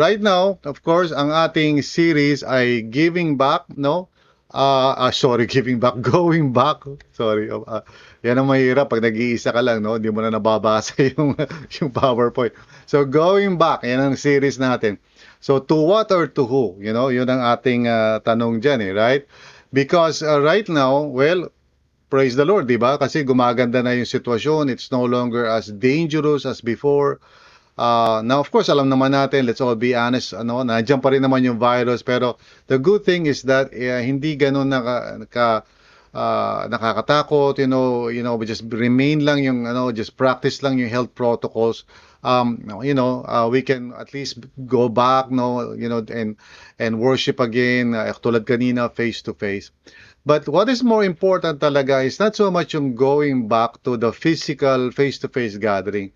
Right now, of course, ang ating series ay Giving Back, no? Ah, ah, sorry, Giving Back, Going Back. Sorry. Uh, yan ang mahirap pag nag-iisa ka lang, no? Hindi mo na nababasa yung yung PowerPoint. So Going Back, yan ang series natin. So to what or to who? You know, yun ang ating uh, tanong diyan, eh, right? Because uh, right now, well, praise the Lord, 'di ba? Kasi gumaganda na yung sitwasyon. It's no longer as dangerous as before. Uh, now, of course, alam naman natin, let's all be honest, ano, nandiyan pa rin naman yung virus, pero the good thing is that uh, hindi ganun naka, naka uh, nakakatakot, you know, you know, just remain lang yung, ano, just practice lang yung health protocols. Um, you know, uh, we can at least go back, no, you know, and and worship again, uh, tulad kanina, face to face. But what is more important talaga is not so much yung going back to the physical face-to-face gathering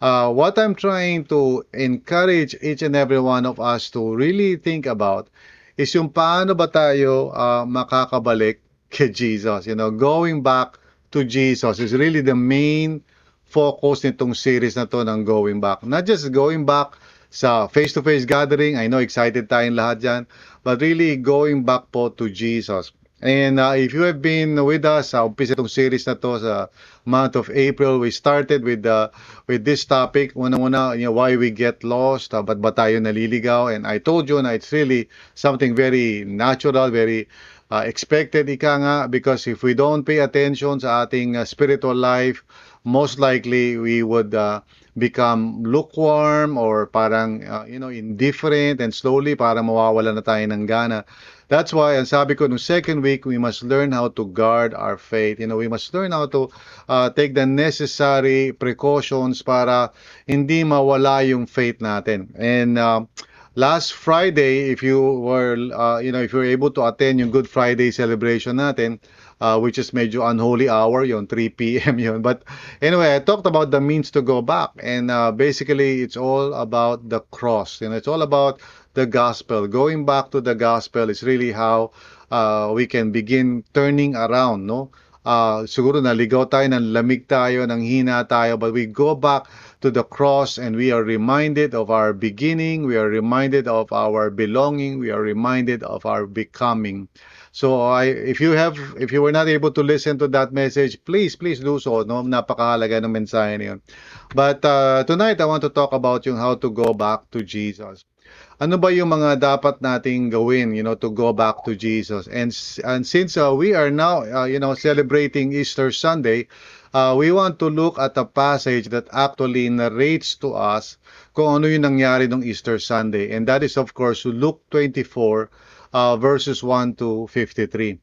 uh, what I'm trying to encourage each and every one of us to really think about is yung paano ba tayo uh, makakabalik kay Jesus. You know, going back to Jesus is really the main focus nitong series na to ng going back. Not just going back sa face-to-face gathering, I know excited tayong lahat dyan, but really going back po to Jesus. And uh, if you have been with us sa umpisa itong series na to sa month of April, we started with uh, with this topic. Una-una, you know, why we get lost, uh, ba't ba tayo naliligaw? And I told you na it's really something very natural, very uh, expected, ika nga, because if we don't pay attention sa ating uh, spiritual life, most likely we would uh, become lukewarm or parang, uh, you know, indifferent and slowly parang mawawala na tayo ng gana That's why, ang sabi ko, no second week, we must learn how to guard our faith. You know, we must learn how to uh, take the necessary precautions para hindi mawala yung faith natin. And uh, last Friday, if you were, uh, you know, if you were able to attend yung Good Friday celebration natin, uh, which is medyo unholy hour, yon 3 p.m. yon. But anyway, I talked about the means to go back, and uh, basically, it's all about the cross. You know, it's all about the gospel. Going back to the gospel is really how uh, we can begin turning around, no? Uh, siguro naligaw tayo, ng lamig tayo, ng hina tayo, but we go back to the cross and we are reminded of our beginning, we are reminded of our belonging, we are reminded of our becoming. So I if you have if you were not able to listen to that message, please please do so, no? Napakahalaga ng mensahe niyon. But uh, tonight I want to talk about yung how to go back to Jesus ano ba yung mga dapat nating gawin, you know, to go back to Jesus? And, and since uh, we are now, uh, you know, celebrating Easter Sunday, uh, we want to look at a passage that actually narrates to us kung ano yung nangyari nung Easter Sunday. And that is, of course, Luke 24, uh, verses 1 to 53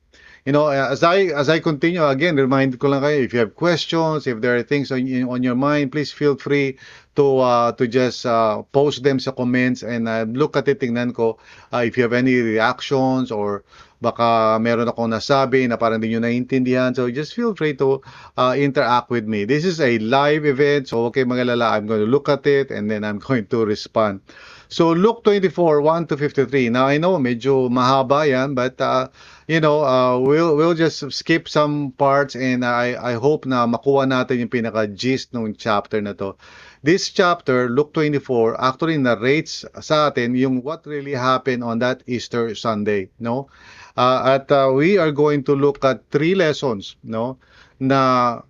you know, as I as I continue again, remind ko lang kayo if you have questions, if there are things on, on your mind, please feel free to uh, to just uh, post them sa comments and uh, look at it tingnan ko uh, if you have any reactions or baka meron akong nasabi na parang hindi nyo naiintindihan. So just feel free to uh, interact with me. This is a live event, so okay mga lala, I'm going to look at it and then I'm going to respond. So Luke 24, 1 to 53. Now I know medyo mahaba yan, but uh, you know, uh, we'll we'll just skip some parts and I I hope na makuha natin yung pinaka gist ng chapter na to. This chapter, Luke 24, actually narrates sa atin yung what really happened on that Easter Sunday, no? Uh, at uh, we are going to look at three lessons, no? Na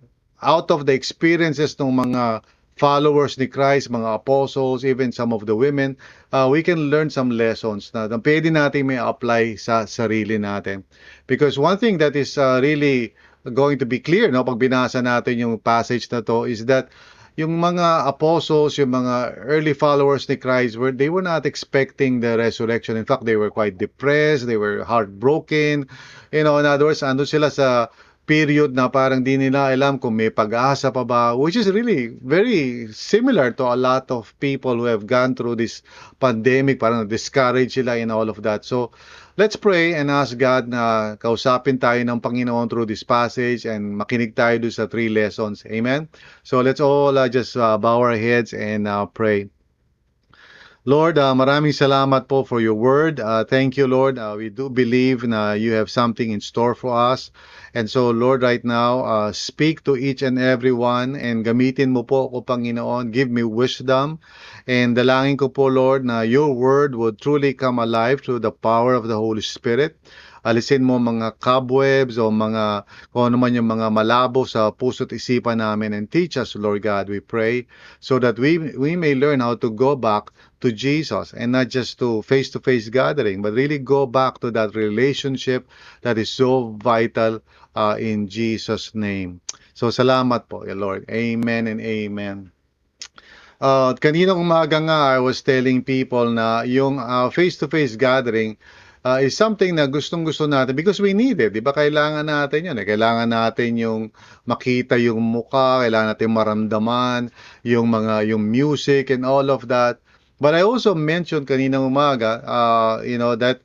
out of the experiences ng mga followers ni Christ, mga apostles, even some of the women, uh, we can learn some lessons na, na pwede natin may apply sa sarili natin. Because one thing that is uh, really going to be clear no pag binasa natin yung passage na to is that yung mga apostles, yung mga early followers ni Christ, were, they were not expecting the resurrection. In fact, they were quite depressed, they were heartbroken. You know, in other words, ando sila sa period na parang di nila alam kung may pag-asa pa ba, which is really very similar to a lot of people who have gone through this pandemic, parang discourage sila in all of that. So, let's pray and ask God na kausapin tayo ng Panginoon through this passage and makinig tayo doon sa three lessons. Amen? So, let's all uh, just uh, bow our heads and uh, pray. Lord, uh, maraming salamat po for your word. Uh, thank you, Lord. Uh, we do believe na you have something in store for us. And so, Lord, right now, uh, speak to each and every one and gamitin mo po ako, Panginoon. Give me wisdom. And dalangin ko po, Lord, na your word would truly come alive through the power of the Holy Spirit alisin mo mga cobwebs o mga kung ano man yung mga malabo sa puso't isipan namin and teach us, Lord God, we pray, so that we we may learn how to go back to Jesus and not just to face-to-face gathering, but really go back to that relationship that is so vital uh, in Jesus' name. So salamat po, Lord. Amen and amen. Uh, kanina umaga nga, I was telling people na yung uh, face-to-face gathering, uh, is something na gustong gusto natin because we need it. Di ba? Kailangan natin yun. Eh. Kailangan natin yung makita yung muka, kailangan natin maramdaman yung mga, yung music and all of that. But I also mentioned kanina umaga, uh, you know, that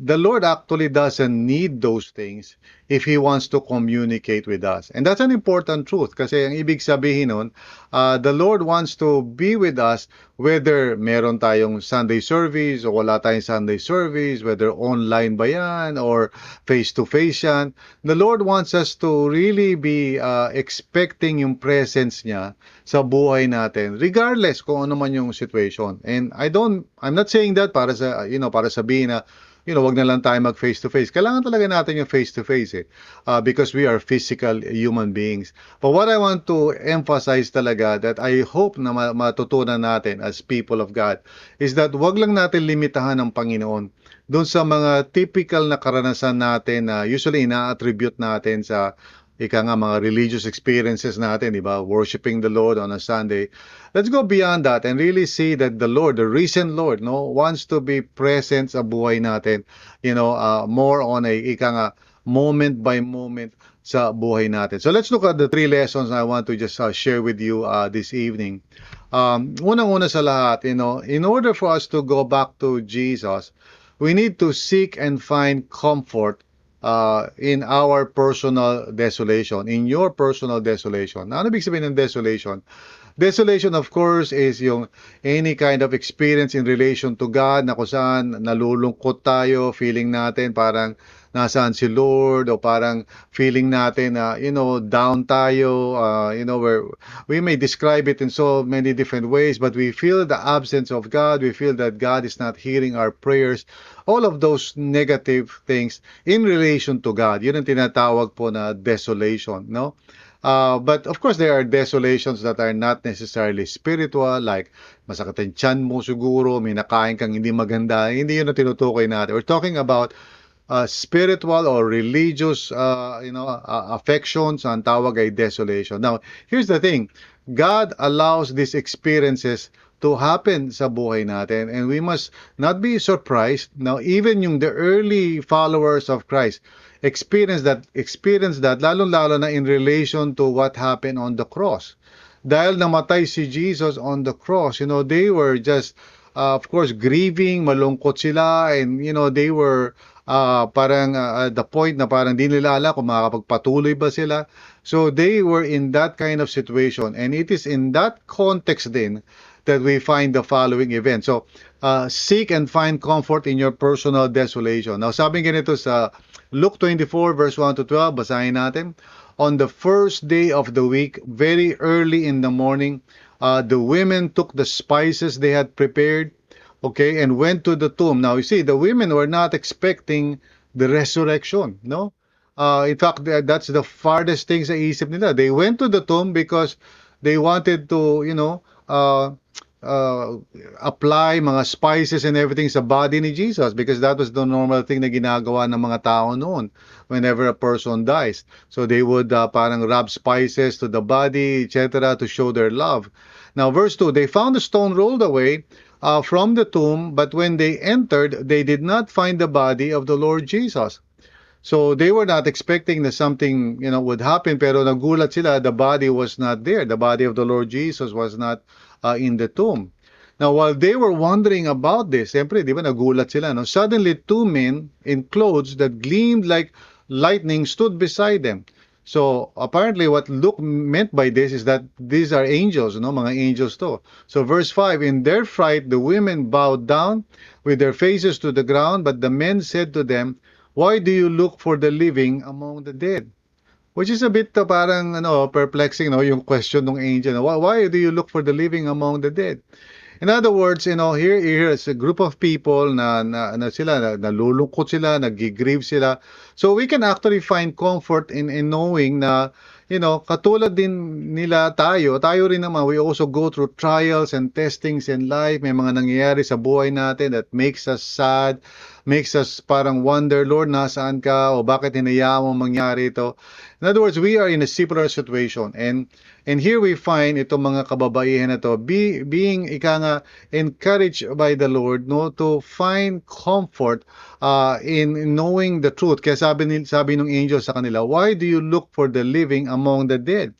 the Lord actually doesn't need those things if He wants to communicate with us. And that's an important truth kasi ang ibig sabihin nun, uh, the Lord wants to be with us whether meron tayong Sunday service o wala tayong Sunday service, whether online ba yan or face-to-face yan. The Lord wants us to really be uh, expecting yung presence niya sa buhay natin regardless kung ano man yung situation. And I don't, I'm not saying that para sa, you know, para sabihin na you know, wag na lang tayo mag face to face. Kailangan talaga natin yung face to face eh. Uh, because we are physical human beings. But what I want to emphasize talaga that I hope na matutunan natin as people of God is that wag lang natin limitahan ng Panginoon doon sa mga typical na karanasan natin na usually ina-attribute natin sa ika nga mga religious experiences natin, di ba? Worshiping the Lord on a Sunday. Let's go beyond that and really see that the Lord, the risen Lord, no, wants to be present sa buhay natin. You know, uh, more on a ika nga moment by moment sa buhay natin. So let's look at the three lessons I want to just uh, share with you uh, this evening. Um, unang-una sa lahat, you know, in order for us to go back to Jesus, we need to seek and find comfort uh, in our personal desolation, in your personal desolation. Ano ibig sabihin ng desolation? Desolation, of course, is yung any kind of experience in relation to God na kung saan nalulungkot tayo, feeling natin parang nasaan si Lord o parang feeling natin na, you know, down tayo, uh, you know, where we may describe it in so many different ways, but we feel the absence of God. We feel that God is not hearing our prayers. All of those negative things in relation to God. Yun ang tinatawag po na desolation, no? Uh, but of course, there are desolations that are not necessarily spiritual, like masakit ang tiyan mo siguro, may nakain kang hindi maganda. Hindi yun ang tinutukoy natin. We're talking about uh, spiritual or religious uh, you know, uh, affections. Ang tawag ay desolation. Now, here's the thing. God allows these experiences to happen sa buhay natin and we must not be surprised now even yung the early followers of Christ experience that experience that lalo-lalo na in relation to what happened on the cross dahil namatay si Jesus on the cross you know they were just uh, of course grieving malungkot sila and you know they were uh, parang uh, the point na parang di nila alam kung makakapagpatuloy ba sila so they were in that kind of situation and it is in that context din that we find the following event. So, uh, seek and find comfort in your personal desolation. Now, sabi ganito sa Luke 24 verse 1 to 12, basahin natin. On the first day of the week, very early in the morning, uh, the women took the spices they had prepared, okay, and went to the tomb. Now, you see, the women were not expecting the resurrection, no? Uh, in fact, that's the farthest thing sa isip nila. They went to the tomb because they wanted to, you know, uh, uh, apply mga spices and everything sa body ni Jesus because that was the normal thing na ginagawa ng mga tao noon whenever a person dies. So they would uh, parang rub spices to the body, etc. to show their love. Now, verse 2, they found the stone rolled away uh, from the tomb, but when they entered, they did not find the body of the Lord Jesus. So they were not expecting that something, you know, would happen pero nagulat sila the body was not there. The body of the Lord Jesus was not uh, in the tomb. Now while they were wondering about this, siyempre, di ba nagulat sila, no? Suddenly two men in clothes that gleamed like lightning stood beside them. So apparently what Luke meant by this is that these are angels, no? Mga angels to. So verse 5, in their fright the women bowed down with their faces to the ground, but the men said to them, why do you look for the living among the dead? Which is a bit uh, parang ano, perplexing, no? Yung question ng angel. Why, why do you look for the living among the dead? In other words, you know, here, here is a group of people na, na, na sila, na, nalulungkot sila, nagigrieve sila. So we can actually find comfort in, in knowing na, you know, katulad din nila tayo, tayo rin naman, we also go through trials and testings in life. May mga nangyayari sa buhay natin that makes us sad, makes us parang wonder, Lord, nasaan ka? O bakit hinayaan mo mangyari ito? In other words, we are in a similar situation. And and here we find itong mga kababaihan na to be, being ika nga encouraged by the Lord no to find comfort uh, in knowing the truth. Kaya sabi ni sabi ng angel sa kanila, why do you look for the living among the dead?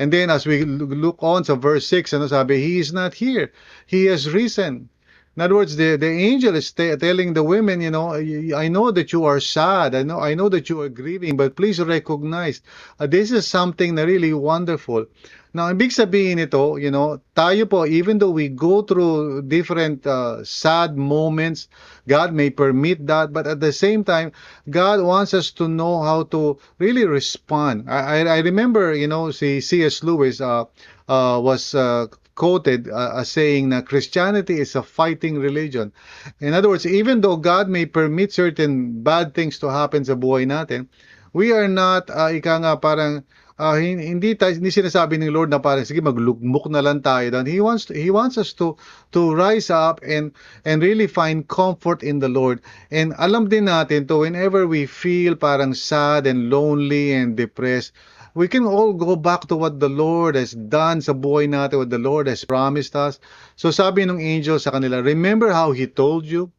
And then as we look on sa verse 6, ano sabi, he is not here. He has risen. In other words, the, the angel is telling the women, you know, I know that you are sad. I know, I know that you are grieving, but please recognize uh, this is something really wonderful. Now, ibig sabihin ito, you know, tayo po, even though we go through different uh, sad moments, God may permit that, but at the same time, God wants us to know how to really respond. I, I, I remember, you know, si C.S. Lewis uh, uh, was uh, quoted uh, as saying that Christianity is a fighting religion. In other words, even though God may permit certain bad things to happen sa buhay natin, we are not, uh, ika nga parang, uh, hindi, tayo, hindi sinasabi ng Lord na parang, sige, maglugmok na lang tayo doon. He wants, he wants us to, to rise up and, and really find comfort in the Lord. And alam din natin to, whenever we feel parang sad and lonely and depressed, we can all go back to what the Lord has done sa buhay natin, what the Lord has promised us. So sabi ng angel sa kanila, remember how He told you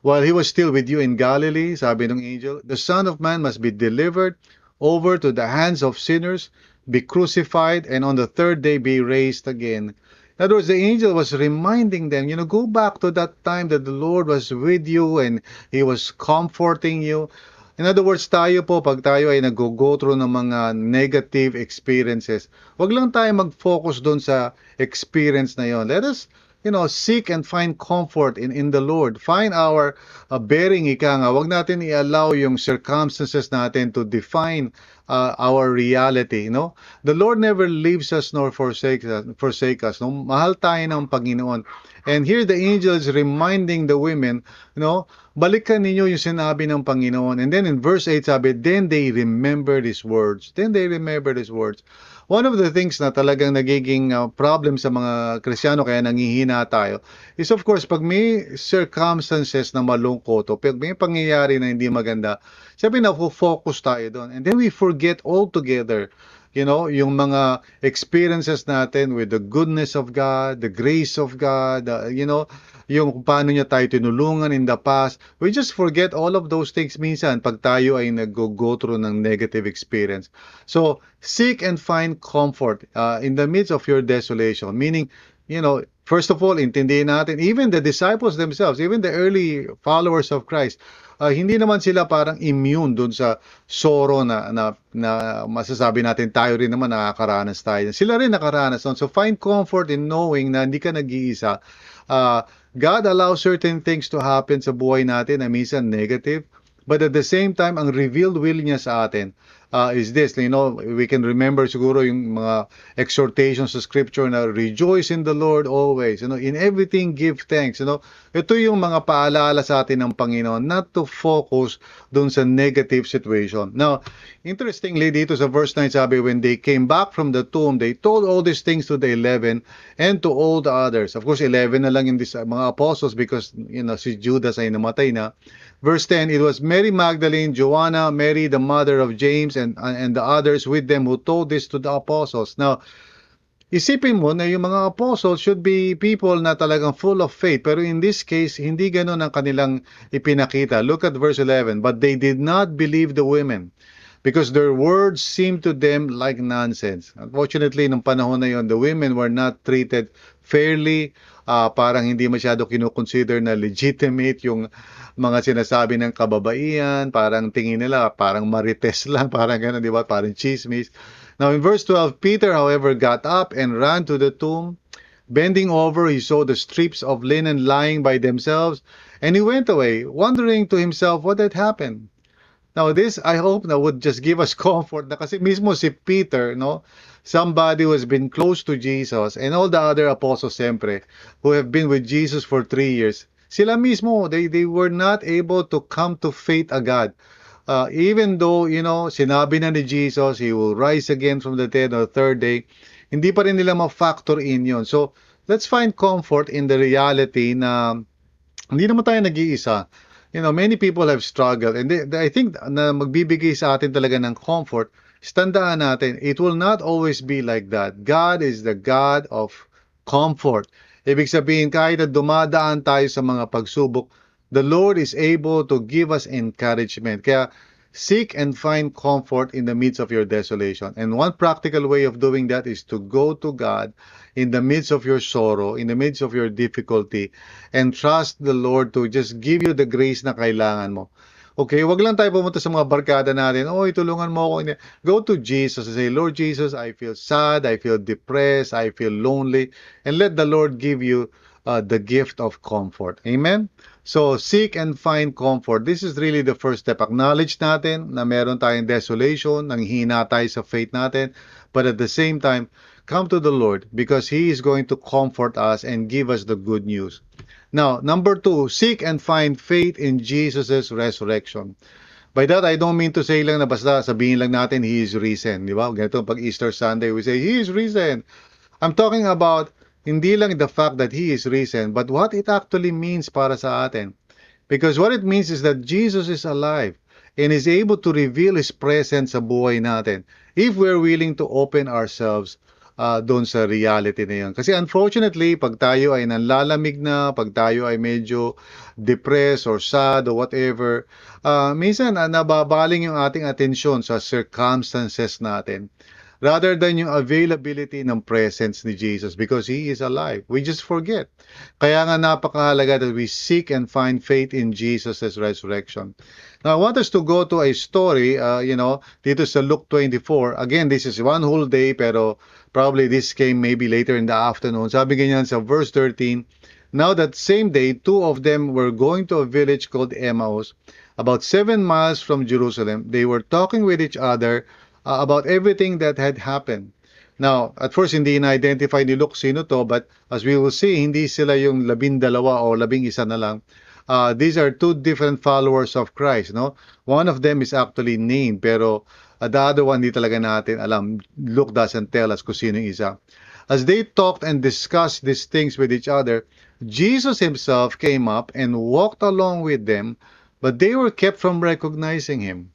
while He was still with you in Galilee, sabi ng angel, the Son of Man must be delivered over to the hands of sinners, be crucified, and on the third day be raised again. In other words, the angel was reminding them, you know, go back to that time that the Lord was with you and He was comforting you. In other words, tayo po, pag tayo ay nag-go through ng mga negative experiences, wag lang tayo mag-focus doon sa experience na yon. Let us, you know, seek and find comfort in, in the Lord. Find our uh, bearing, ika nga. Wag natin i-allow yung circumstances natin to define uh, our reality, no? The Lord never leaves us nor forsakes us, forsake us, no? Mahal tayo ng Panginoon. And here the angel is reminding the women, you know, balikan ninyo yung sinabi ng Panginoon. And then in verse 8 sabi, then they remember these words. Then they remember these words. One of the things na talagang nagiging uh, problem sa mga Kristiyano kaya nangihina tayo is of course pag may circumstances na malungkot o pag may pangyayari na hindi maganda, sabi na focus tayo doon. And then we forget altogether you know, yung mga experiences natin with the goodness of God, the grace of God, uh, you know, yung kung paano niya tayo tinulungan in the past. We just forget all of those things minsan pag tayo ay nag-go through ng negative experience. So, seek and find comfort uh, in the midst of your desolation. Meaning, you know, first of all, intindihin natin, even the disciples themselves, even the early followers of Christ, uh, hindi naman sila parang immune dun sa sorrow na, na, na masasabi natin tayo rin naman nakakaranas tayo. Sila rin nakaranas nun. So find comfort in knowing na hindi ka nag-iisa. Uh, God allows certain things to happen sa buhay natin na minsan negative. But at the same time, ang revealed will niya sa atin uh, is this, you know, we can remember siguro yung mga exhortations sa scripture na rejoice in the Lord always, you know, in everything give thanks, you know. Ito yung mga paalala sa atin ng Panginoon not to focus dun sa negative situation. Now, interestingly dito sa verse 9 sabi, when they came back from the tomb, they told all these things to the 11 and to all the others. Of course, 11 na lang yung mga apostles because, you know, si Judas ay namatay na. Verse 10, it was Mary Magdalene, Joanna, Mary, the mother of James, and, and the others with them who told this to the apostles. Now, isipin mo na yung mga apostles should be people na talagang full of faith. Pero in this case, hindi ganun ang kanilang ipinakita. Look at verse 11. But they did not believe the women because their words seemed to them like nonsense. Unfortunately, nung panahon na yon, the women were not treated fairly. Uh, parang hindi masyado kinukonsider na legitimate yung mga sinasabi ng kababaihan. Parang tingin nila, parang marites lang, parang gano'n, di ba? Parang chismis. Now in verse 12, Peter, however, got up and ran to the tomb. Bending over, he saw the strips of linen lying by themselves, and he went away, wondering to himself what had happened. Now this, I hope, na would just give us comfort na kasi mismo si Peter, no? somebody who has been close to Jesus and all the other apostles siyempre who have been with Jesus for three years, sila mismo, they, they were not able to come to faith agad. Uh, even though, you know, sinabi na ni Jesus, He will rise again from the dead on the third day, hindi pa rin nila ma-factor in yon. So, let's find comfort in the reality na hindi naman tayo nag-iisa. You know, many people have struggled and they, they, I think na magbibigay sa atin talaga ng comfort tandaan natin, it will not always be like that. God is the God of comfort. Ibig sabihin, kahit na dumadaan tayo sa mga pagsubok, the Lord is able to give us encouragement. Kaya, seek and find comfort in the midst of your desolation. And one practical way of doing that is to go to God in the midst of your sorrow, in the midst of your difficulty, and trust the Lord to just give you the grace na kailangan mo. Okay, wag lang tayo pumunta sa mga barkada natin. Oh, tulungan mo ako. Go to Jesus and say, Lord Jesus, I feel sad, I feel depressed, I feel lonely. And let the Lord give you uh, the gift of comfort. Amen? So, seek and find comfort. This is really the first step. Acknowledge natin na meron tayong desolation, nang hina tayo sa faith natin. But at the same time, come to the Lord because He is going to comfort us and give us the good news. Now, number two, seek and find faith in Jesus' resurrection. By that, I don't mean to say lang na basta sabihin lang natin, He is risen. Di ba? Ganito pag Easter Sunday, we say, He is risen. I'm talking about hindi lang the fact that He is risen, but what it actually means para sa atin. Because what it means is that Jesus is alive and is able to reveal His presence sa buhay natin if we're willing to open ourselves uh, doon sa reality na yun. Kasi unfortunately, pag tayo ay nanlalamig na, pag tayo ay medyo depressed or sad or whatever, uh, minsan uh, nababaling yung ating atensyon sa circumstances natin rather than yung availability ng presence ni Jesus because He is alive. We just forget. Kaya nga napakahalaga that we seek and find faith in Jesus' resurrection. Now, I want us to go to a story, uh, you know, dito sa Luke 24. Again, this is one whole day, pero probably this came maybe later in the afternoon. Sabi ganyan sa verse 13, Now that same day, two of them were going to a village called Emmaus, about seven miles from Jerusalem. They were talking with each other uh, about everything that had happened. Now, at first, hindi na-identify ni Luke sino to, but as we will see, hindi sila yung labing dalawa o labing isa na lang. Uh, these are two different followers of Christ, no? One of them is actually named, pero uh, the other one, hindi talaga natin alam. Luke doesn't tell us kung sino isa. As they talked and discussed these things with each other, Jesus himself came up and walked along with them, but they were kept from recognizing him.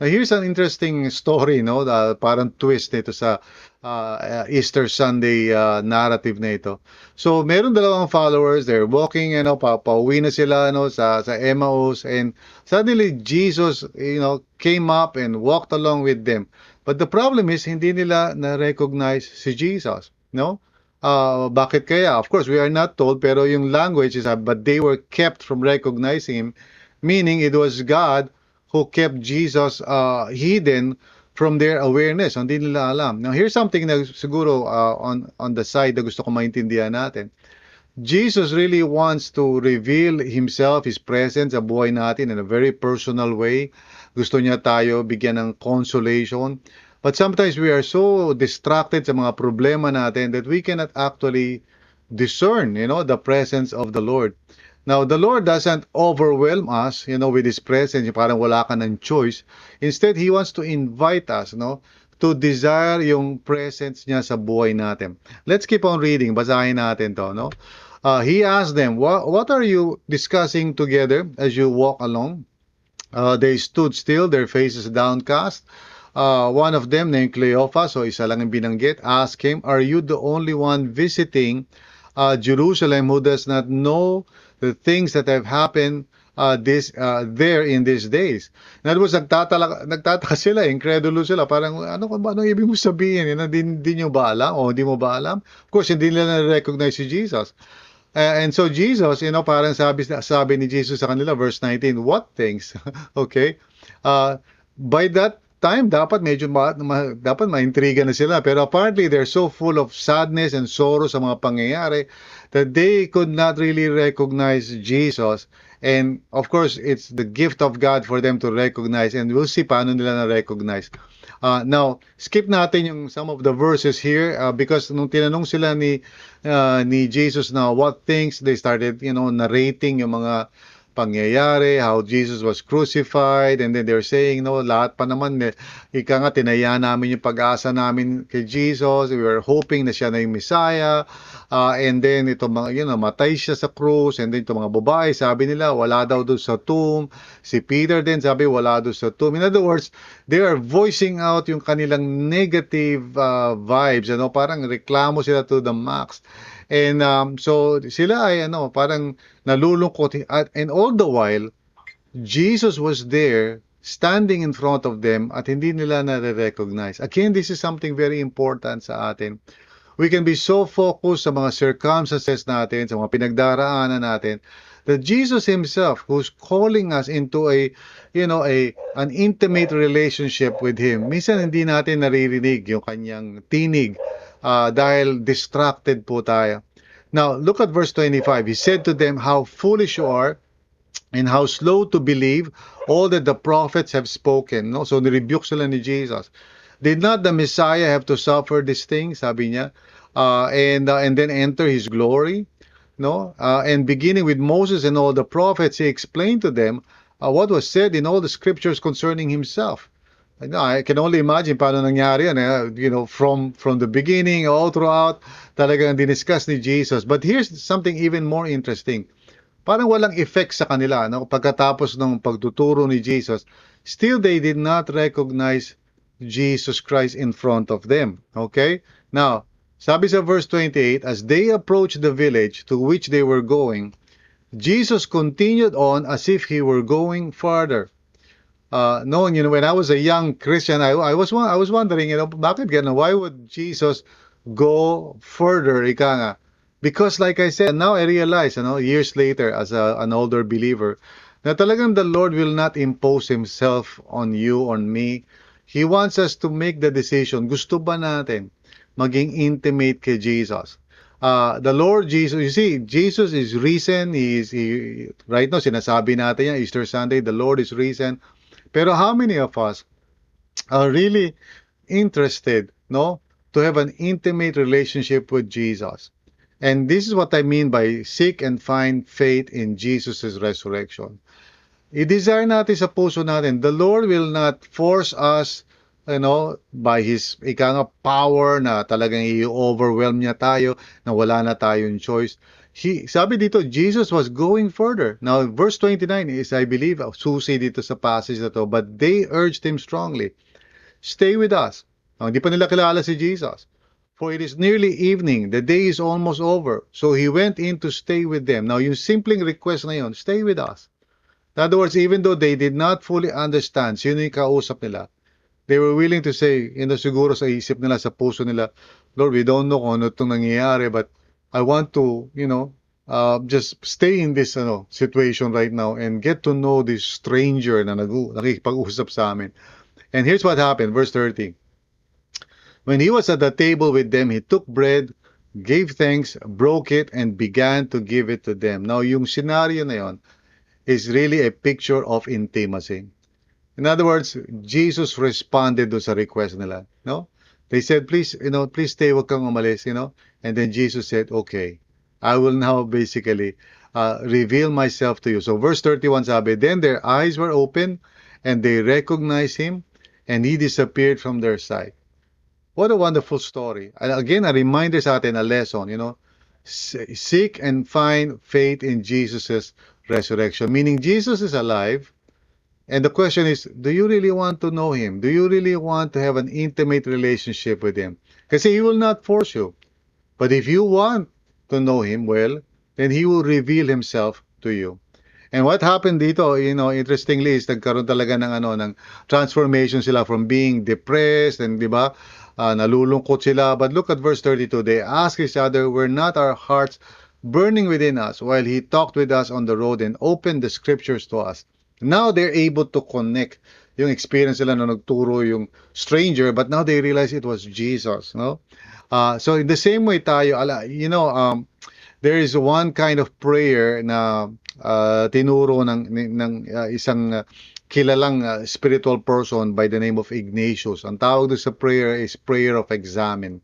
Now, here's an interesting story, no? Uh, parang twist nito sa uh, Easter Sunday uh, narrative na ito. So, meron dalawang followers, they're walking, you know, pa pauwi na sila no, sa, sa Emmaus, and suddenly Jesus, you know, came up and walked along with them. But the problem is, hindi nila na-recognize si Jesus, no? Uh, bakit kaya? Of course, we are not told, pero yung language is, uh, but they were kept from recognizing Him, meaning it was God who kept Jesus uh, hidden from their awareness. Hindi nila alam. Now, here's something na siguro uh, on, on the side na gusto ko maintindihan natin. Jesus really wants to reveal Himself, His presence sa buhay natin in a very personal way. Gusto niya tayo bigyan ng consolation. But sometimes we are so distracted sa mga problema natin that we cannot actually discern, you know, the presence of the Lord. Now, the Lord doesn't overwhelm us, you know, with His presence, yung parang wala ka ng choice. Instead, He wants to invite us, no, to desire yung presence niya sa buhay natin. Let's keep on reading. Basahin natin to, no? Uh, he asked them, what, what are you discussing together as you walk along? Uh, they stood still, their faces downcast. uh, one of them named Cleophas, so isa lang yung binanggit, asked him, Are you the only one visiting uh, Jerusalem who does not know the things that have happened uh, this uh, there in these days. In other words, nagtatala, nagtataka sila, incredulous sila. Parang, ano, ano ibig mo sabihin? Hindi, hindi nyo ba alam? O hindi mo ba alam? Of course, hindi nila na-recognize si Jesus. Uh, and so Jesus, you know, parang sabi, sabi ni Jesus sa kanila, verse 19, what things? okay? Uh, by that time, dapat medyo ma, ma, dapat maintriga na sila. Pero apparently, they're so full of sadness and sorrow sa mga pangyayari that they could not really recognize Jesus. And of course, it's the gift of God for them to recognize. And we'll see paano nila na-recognize. Uh, now, skip natin yung some of the verses here uh, because nung tinanong sila ni uh, ni Jesus na what things they started, you know, narrating yung mga pangyayari, how Jesus was crucified, and then they're saying, no, lahat pa naman, ika nga, tinaya namin yung pag-asa namin kay Jesus, we were hoping na siya na yung Messiah, uh, and then ito mga, you know, matay siya sa cross, and then ito mga babae, sabi nila, wala daw doon sa tomb, si Peter din, sabi, wala doon sa tomb. In other words, they are voicing out yung kanilang negative uh, vibes, ano, parang reklamo sila to the max. And um, so sila ay ano, parang nalulungkot at and all the while Jesus was there standing in front of them at hindi nila na-recognize. Again, this is something very important sa atin. We can be so focused sa mga circumstances natin, sa mga pinagdaraanan natin, that Jesus himself who's calling us into a you know a an intimate relationship with him minsan hindi natin naririnig yung kanyang tinig uh, dahil distracted po tayo. Now, look at verse 25. He said to them, How foolish you are, and how slow to believe all that the prophets have spoken. No? So, nirebuke sila ni Jesus. Did not the Messiah have to suffer these things, sabi niya, uh, and, uh, and then enter his glory? No? Uh, and beginning with Moses and all the prophets, he explained to them uh, what was said in all the scriptures concerning himself. I can only imagine paano nangyari yan. Eh? You know, from from the beginning, all throughout, talagang diniscuss ni Jesus. But here's something even more interesting. Parang walang effect sa kanila. No? Pagkatapos ng pagtuturo ni Jesus, still they did not recognize Jesus Christ in front of them. Okay? Now, sabi sa verse 28, as they approached the village to which they were going, Jesus continued on as if he were going farther uh, you know, when I was a young Christian, I, I was I was wondering, you know, bakit ganun? Why would Jesus go further, ika nga? Because like I said, now I realize, you know, years later as a, an older believer, na talagang the Lord will not impose Himself on you, on me. He wants us to make the decision. Gusto ba natin maging intimate kay Jesus? Uh, the Lord Jesus, you see, Jesus is risen. He is, he, right now, sinasabi natin yan, Easter Sunday, the Lord is risen. Pero how many of us are really interested, no, to have an intimate relationship with Jesus? And this is what I mean by seek and find faith in Jesus' resurrection. I-desire natin sa puso natin, the Lord will not force us, you know, by His ika nga power na talagang i-overwhelm niya tayo, na wala na tayong choice he, sabi dito, Jesus was going further. Now, verse 29 is, I believe, susi dito sa passage na to, but they urged him strongly, stay with us. Now, hindi pa nila kilala si Jesus. For it is nearly evening, the day is almost over. So he went in to stay with them. Now, yung simpleng request na yun, stay with us. In other words, even though they did not fully understand sino yung kausap nila, they were willing to say, you know, siguro sa isip nila, sa puso nila, Lord, we don't know kung ano itong nangyayari, but I want to, you know, uh, just stay in this ano, situation right now and get to know this stranger na nag nakikipag-usap sa amin. And here's what happened, verse 30. When he was at the table with them, he took bread, gave thanks, broke it, and began to give it to them. Now, yung scenario na yon is really a picture of intimacy. In other words, Jesus responded to sa request nila. No? They said, please, you know, please stay, wag kang umalis, you know. And then Jesus said, okay, I will now basically uh, reveal myself to you. So verse 31 sabi, then their eyes were open and they recognized him and he disappeared from their sight. What a wonderful story. And again, a reminder sa atin, a lesson, you know, seek and find faith in Jesus' resurrection. Meaning Jesus is alive, And the question is, do you really want to know Him? Do you really want to have an intimate relationship with Him? Kasi He will not force you. But if you want to know Him well, then He will reveal Himself to you. And what happened dito, you know, interestingly is nagkaroon talaga ng ano ng transformation sila from being depressed and 'di ba? Uh, nalulungkot sila. But look at verse 32. They ask each other, "Were not our hearts burning within us while he talked with us on the road and opened the scriptures to us?" Now they're able to connect yung experience nila na nagturo yung stranger, but now they realize it was Jesus, no? Uh, so in the same way tayo, you know, um, there is one kind of prayer na uh, tinuro ng, ng uh, isang uh, kilalang uh, spiritual person by the name of Ignatius. Ang tawag doon sa prayer is prayer of examine.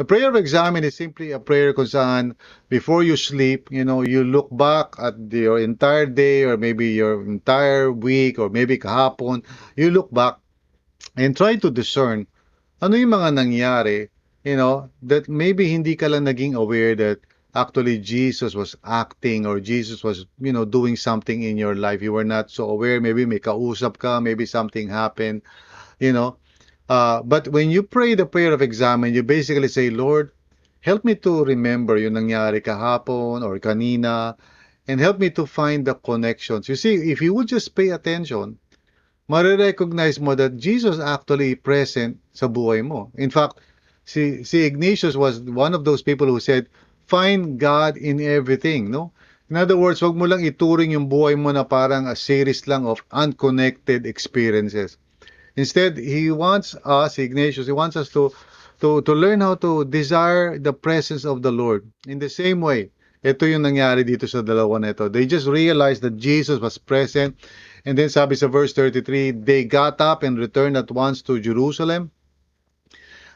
The prayer of examine is simply a prayer kung saan before you sleep, you know, you look back at your entire day or maybe your entire week or maybe kahapon, you look back and try to discern ano yung mga nangyari, you know, that maybe hindi ka lang naging aware that actually Jesus was acting or Jesus was, you know, doing something in your life. You were not so aware. Maybe may kausap ka, maybe something happened, you know. Uh, but when you pray the prayer of examine, you basically say, Lord, help me to remember yung nangyari kahapon or kanina and help me to find the connections. You see, if you would just pay attention, marirecognize mo that Jesus actually present sa buhay mo. In fact, si, si Ignatius was one of those people who said, find God in everything, no? In other words, wag mo lang ituring yung buhay mo na parang a series lang of unconnected experiences. Instead, he wants us, Ignatius, he wants us to to to learn how to desire the presence of the Lord. In the same way, ito yung nangyari dito sa dalawa na ito. They just realized that Jesus was present. And then sabi sa verse 33, they got up and returned at once to Jerusalem.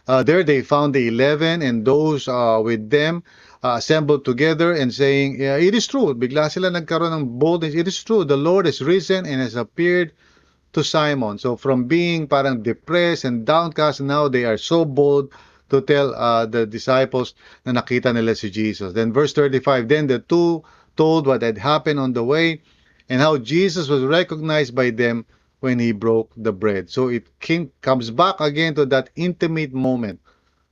Uh, there they found the eleven and those uh, with them uh, assembled together and saying, yeah, It is true. Bigla sila nagkaroon ng boldness. It is true. The Lord is risen and has appeared to Simon. So from being parang depressed and downcast, now they are so bold to tell uh, the disciples na nakita nila si Jesus. Then verse 35, Then the two told what had happened on the way and how Jesus was recognized by them when he broke the bread. So it came, comes back again to that intimate moment.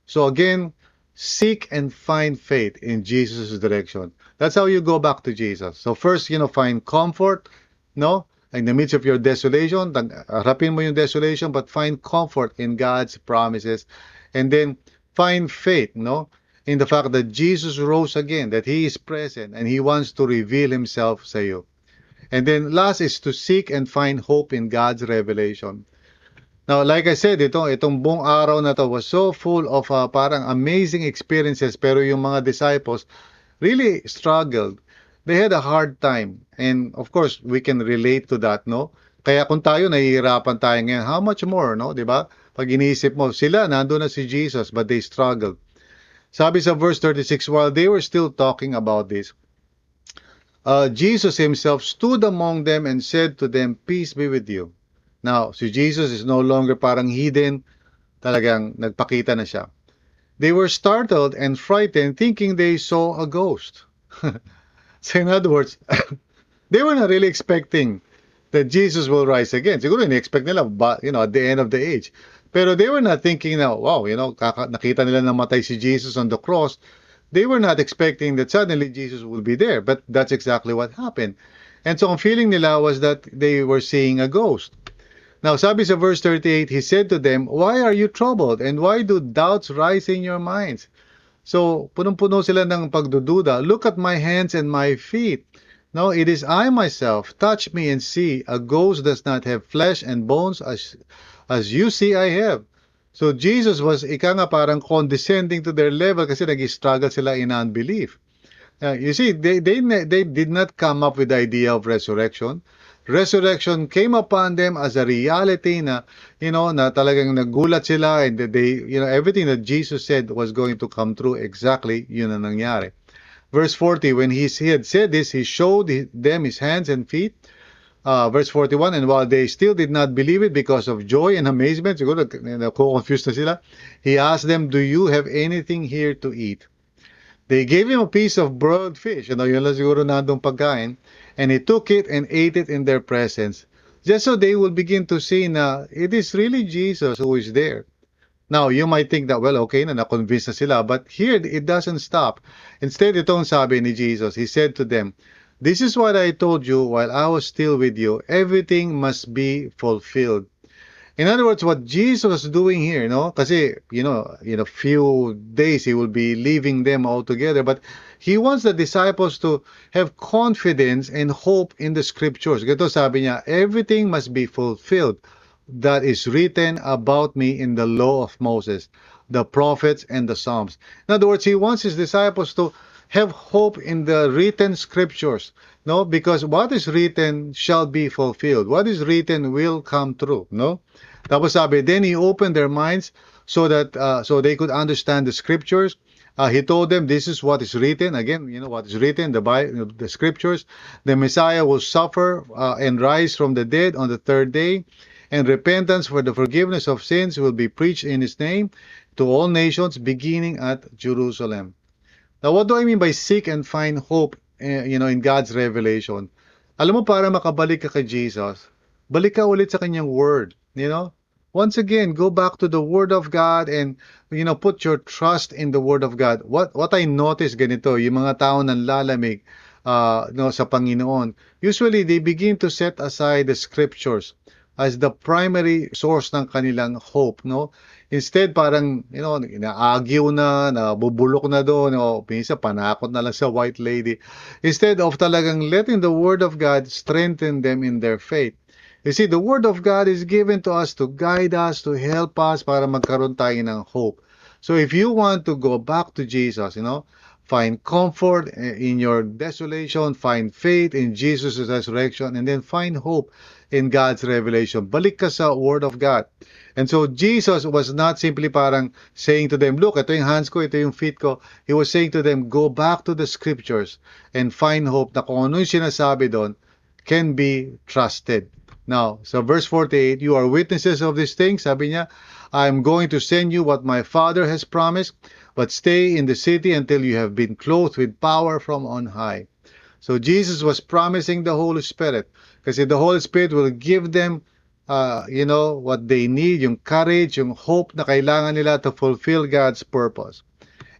So again, seek and find faith in Jesus' direction. That's how you go back to Jesus. So first, you know, find comfort, no? In the midst of your desolation, harapin mo yung desolation, but find comfort in God's promises. And then find faith, no? In the fact that Jesus rose again, that He is present, and He wants to reveal Himself to you. And then last is to seek and find hope in God's revelation. Now, like I said, ito, itong buong araw na to was so full of uh, parang amazing experiences pero yung mga disciples really struggled. They had a hard time. And of course, we can relate to that, no? Kaya kung tayo nahihirapan tayo ngayon, how much more, no? 'Di ba? Pag iniisip mo, sila nandoon na si Jesus but they struggled. Sabi sa verse 36, while they were still talking about this, uh, Jesus himself stood among them and said to them, Peace be with you. Now, si Jesus is no longer parang hidden, talagang nagpakita na siya. They were startled and frightened thinking they saw a ghost. so in other words, they were not really expecting that Jesus will rise again. Siguro ini-expect nila, you know, at the end of the age. Pero they were not thinking na, wow, you know, nakita nila namatay si Jesus on the cross. They were not expecting that suddenly Jesus will be there. But that's exactly what happened. And so ang feeling nila was that they were seeing a ghost. Now, sabi sa verse 38, he said to them, Why are you troubled? And why do doubts rise in your minds? So, punong-puno sila ng pagdududa. Look at my hands and my feet. No, it is I myself. Touch me and see. A ghost does not have flesh and bones as, as you see I have. So, Jesus was, ika nga parang condescending to their level kasi nag-struggle sila in unbelief. Uh, you see, they, they, they did not come up with the idea of resurrection resurrection came upon them as a reality na, you know, na talagang nagulat sila and they, you know, everything that Jesus said was going to come true exactly yun ang nangyari. Verse 40, when he had said this, he showed them his hands and feet. Uh, verse 41, and while they still did not believe it because of joy and amazement, siguro na-confused na sila, he asked them, do you have anything here to eat? They gave him a piece of broiled fish. You know, yun lang siguro nandong pagkain. And he took it and ate it in their presence. just so they will begin to see na it is really Jesus who is there. Now, you might think that, well, okay na, na-convince na sila. But here, it doesn't stop. Instead, itong sabi ni Jesus, He said to them, This is what I told you while I was still with you. Everything must be fulfilled. In other words, what Jesus was doing here, you no? Kasi, you know, in a few days, He will be leaving them altogether. But He wants the disciples to have confidence and hope in the Scriptures. Ganito sabi niya, everything must be fulfilled that is written about me in the law of Moses, the prophets, and the Psalms. In other words, he wants his disciples to have hope in the written scriptures. No, because what is written shall be fulfilled. What is written will come true. No, tapos sabi, then he opened their minds so that uh, so they could understand the scriptures. Uh, he told them this is what is written. Again, you know what is written, the Bible, the scriptures. The Messiah will suffer uh, and rise from the dead on the third day and repentance for the forgiveness of sins will be preached in his name to all nations beginning at Jerusalem. Now, what do I mean by seek and find hope, eh, you know, in God's revelation? Alam mo, para makabalik ka kay Jesus, balik ka ulit sa kanyang word, you know? Once again, go back to the word of God and, you know, put your trust in the word of God. What what I notice ganito, yung mga tao nang lalamig uh, no, sa Panginoon, usually they begin to set aside the scriptures as the primary source ng kanilang hope, no? Instead, parang, you know, inaagyo na, nabubulok na doon, o minsan panakot na lang sa white lady. Instead of talagang letting the Word of God strengthen them in their faith. You see, the Word of God is given to us to guide us, to help us, para magkaroon tayo ng hope. So if you want to go back to Jesus, you know, find comfort in your desolation, find faith in Jesus' resurrection, and then find hope in God's revelation. Balik ka sa Word of God. And so Jesus was not simply parang saying to them, look, ito yung hands ko, ito yung feet ko. He was saying to them, go back to the scriptures and find hope na kung ano yung sinasabi doon can be trusted. Now, so verse 48, you are witnesses of these things. Sabi niya, I am going to send you what my Father has promised, but stay in the city until you have been clothed with power from on high. So Jesus was promising the Holy Spirit. Kasi the Holy Spirit will give them, uh, you know, what they need, yung courage, yung hope na kailangan nila to fulfill God's purpose.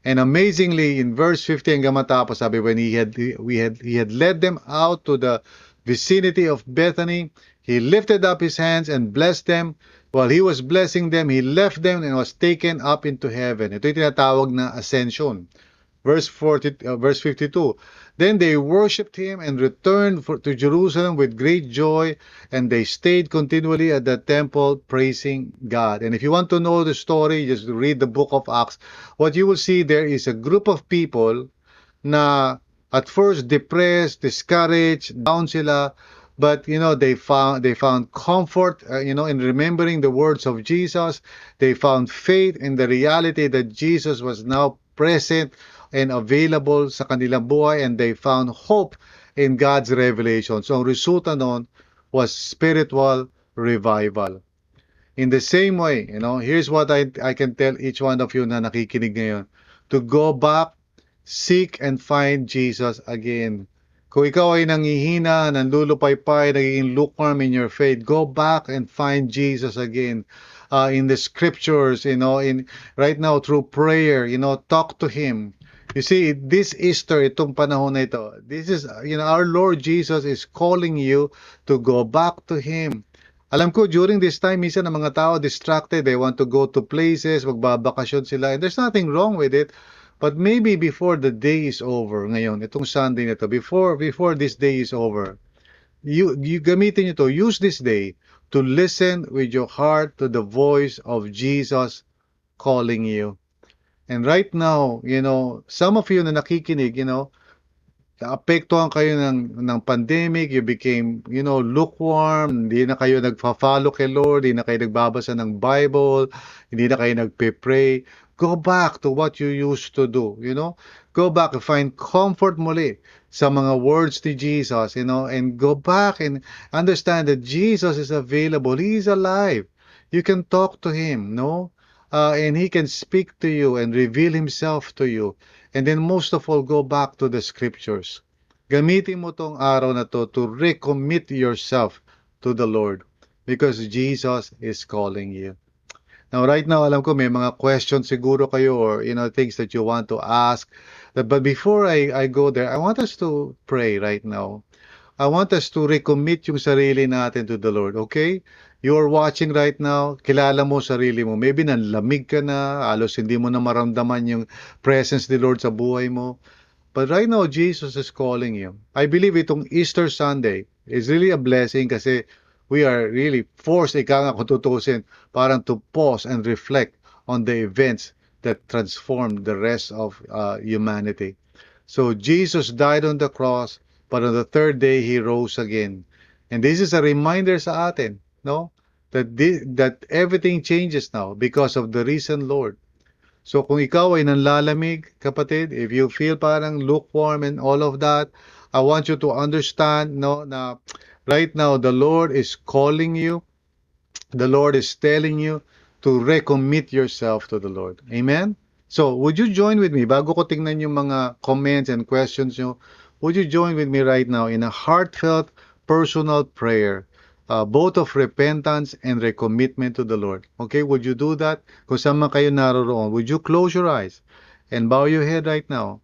And amazingly, in verse 50 hanggang sabi, when he had, we had, he had led them out to the vicinity of Bethany, he lifted up his hands and blessed them. While he was blessing them, he left them and was taken up into heaven. Ito yung tinatawag na ascension. Verse 40, uh, verse 52. Then they worshipped him and returned for, to Jerusalem with great joy, and they stayed continually at the temple praising God. And if you want to know the story, just read the book of Acts. What you will see there is a group of people na at first depressed, discouraged, down sila, but you know they found they found comfort uh, you know in remembering the words of Jesus they found faith in the reality that Jesus was now present and available sa kanilang buhay and they found hope in God's revelation. So ang resulta noon was spiritual revival. In the same way, you know, here's what I, I can tell each one of you na nakikinig ngayon. To go back, seek and find Jesus again. Kung ikaw ay nangihina, nanlulupaypay, nagiging lukewarm in your faith, go back and find Jesus again. Uh, in the scriptures, you know, in right now through prayer, you know, talk to Him. You see, this Easter, itong panahon na ito, this is, you know, our Lord Jesus is calling you to go back to Him. Alam ko, during this time, minsan ang mga tao distracted, they want to go to places, magbabakasyon sila, and there's nothing wrong with it. But maybe before the day is over, ngayon, itong Sunday na to, before, before this day is over, you, you gamitin nyo to, use this day to listen with your heart to the voice of Jesus calling you. And right now, you know, some of you na nakikinig, you know, naapektuhan kayo ng, ng pandemic, you became, you know, lukewarm, hindi na kayo nagfa-follow kay Lord, hindi na kayo nagbabasa ng Bible, hindi na kayo nagpe-pray. Go back to what you used to do, you know? Go back and find comfort muli sa mga words ni Jesus, you know, and go back and understand that Jesus is available. He is alive. You can talk to Him, no? uh, and He can speak to you and reveal Himself to you. And then most of all, go back to the scriptures. Gamitin mo tong araw na to to recommit yourself to the Lord because Jesus is calling you. Now, right now, alam ko may mga questions siguro kayo or, you know, things that you want to ask. But before I, I go there, I want us to pray right now. I want us to recommit yung sarili natin to the Lord, okay? You're watching right now, kilala mo sarili mo. Maybe nanlamig ka na, alos hindi mo na maramdaman yung presence ni Lord sa buhay mo. But right now, Jesus is calling you. I believe itong Easter Sunday is really a blessing kasi we are really forced, ika nga kung tutusin, parang to pause and reflect on the events that transformed the rest of uh, humanity. So Jesus died on the cross, but on the third day, He rose again. And this is a reminder sa atin no? That this, that everything changes now because of the risen Lord. So kung ikaw ay nanlalamig, kapatid, if you feel parang lukewarm and all of that, I want you to understand no na right now the Lord is calling you. The Lord is telling you to recommit yourself to the Lord. Amen? So, would you join with me bago ko tingnan yung mga comments and questions nyo? Would you join with me right now in a heartfelt personal prayer uh, both of repentance and recommitment to the Lord. Okay, would you do that? Kung saan kayo naroroon, would you close your eyes and bow your head right now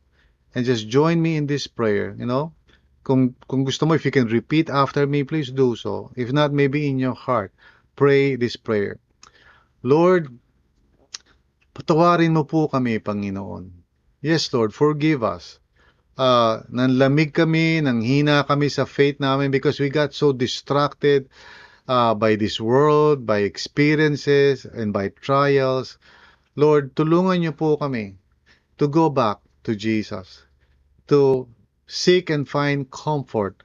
and just join me in this prayer, you know? Kung, kung gusto mo, if you can repeat after me, please do so. If not, maybe in your heart, pray this prayer. Lord, patawarin mo po kami, Panginoon. Yes, Lord, forgive us uh, nanlamig kami, nanghina kami sa faith namin because we got so distracted uh, by this world, by experiences, and by trials. Lord, tulungan niyo po kami to go back to Jesus, to seek and find comfort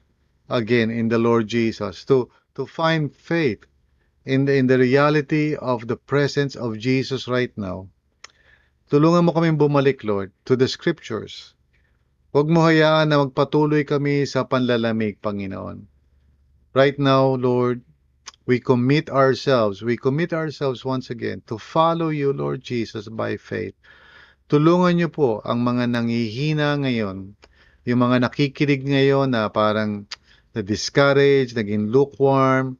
again in the Lord Jesus, to, to find faith in the, in the reality of the presence of Jesus right now. Tulungan mo kami bumalik, Lord, to the scriptures, Huwag mo hayaan na magpatuloy kami sa panlalamig, Panginoon. Right now, Lord, we commit ourselves, we commit ourselves once again to follow you, Lord Jesus, by faith. Tulungan niyo po ang mga nangihina ngayon, yung mga nakikinig ngayon na parang na-discourage, naging lukewarm,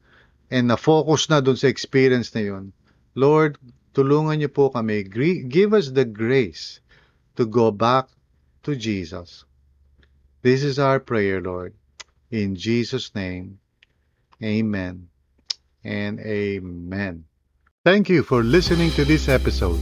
and na-focus na dun sa experience na yun. Lord, tulungan niyo po kami. Give us the grace to go back to Jesus. This is our prayer, Lord. In Jesus' name, amen and amen. Thank you for listening to this episode.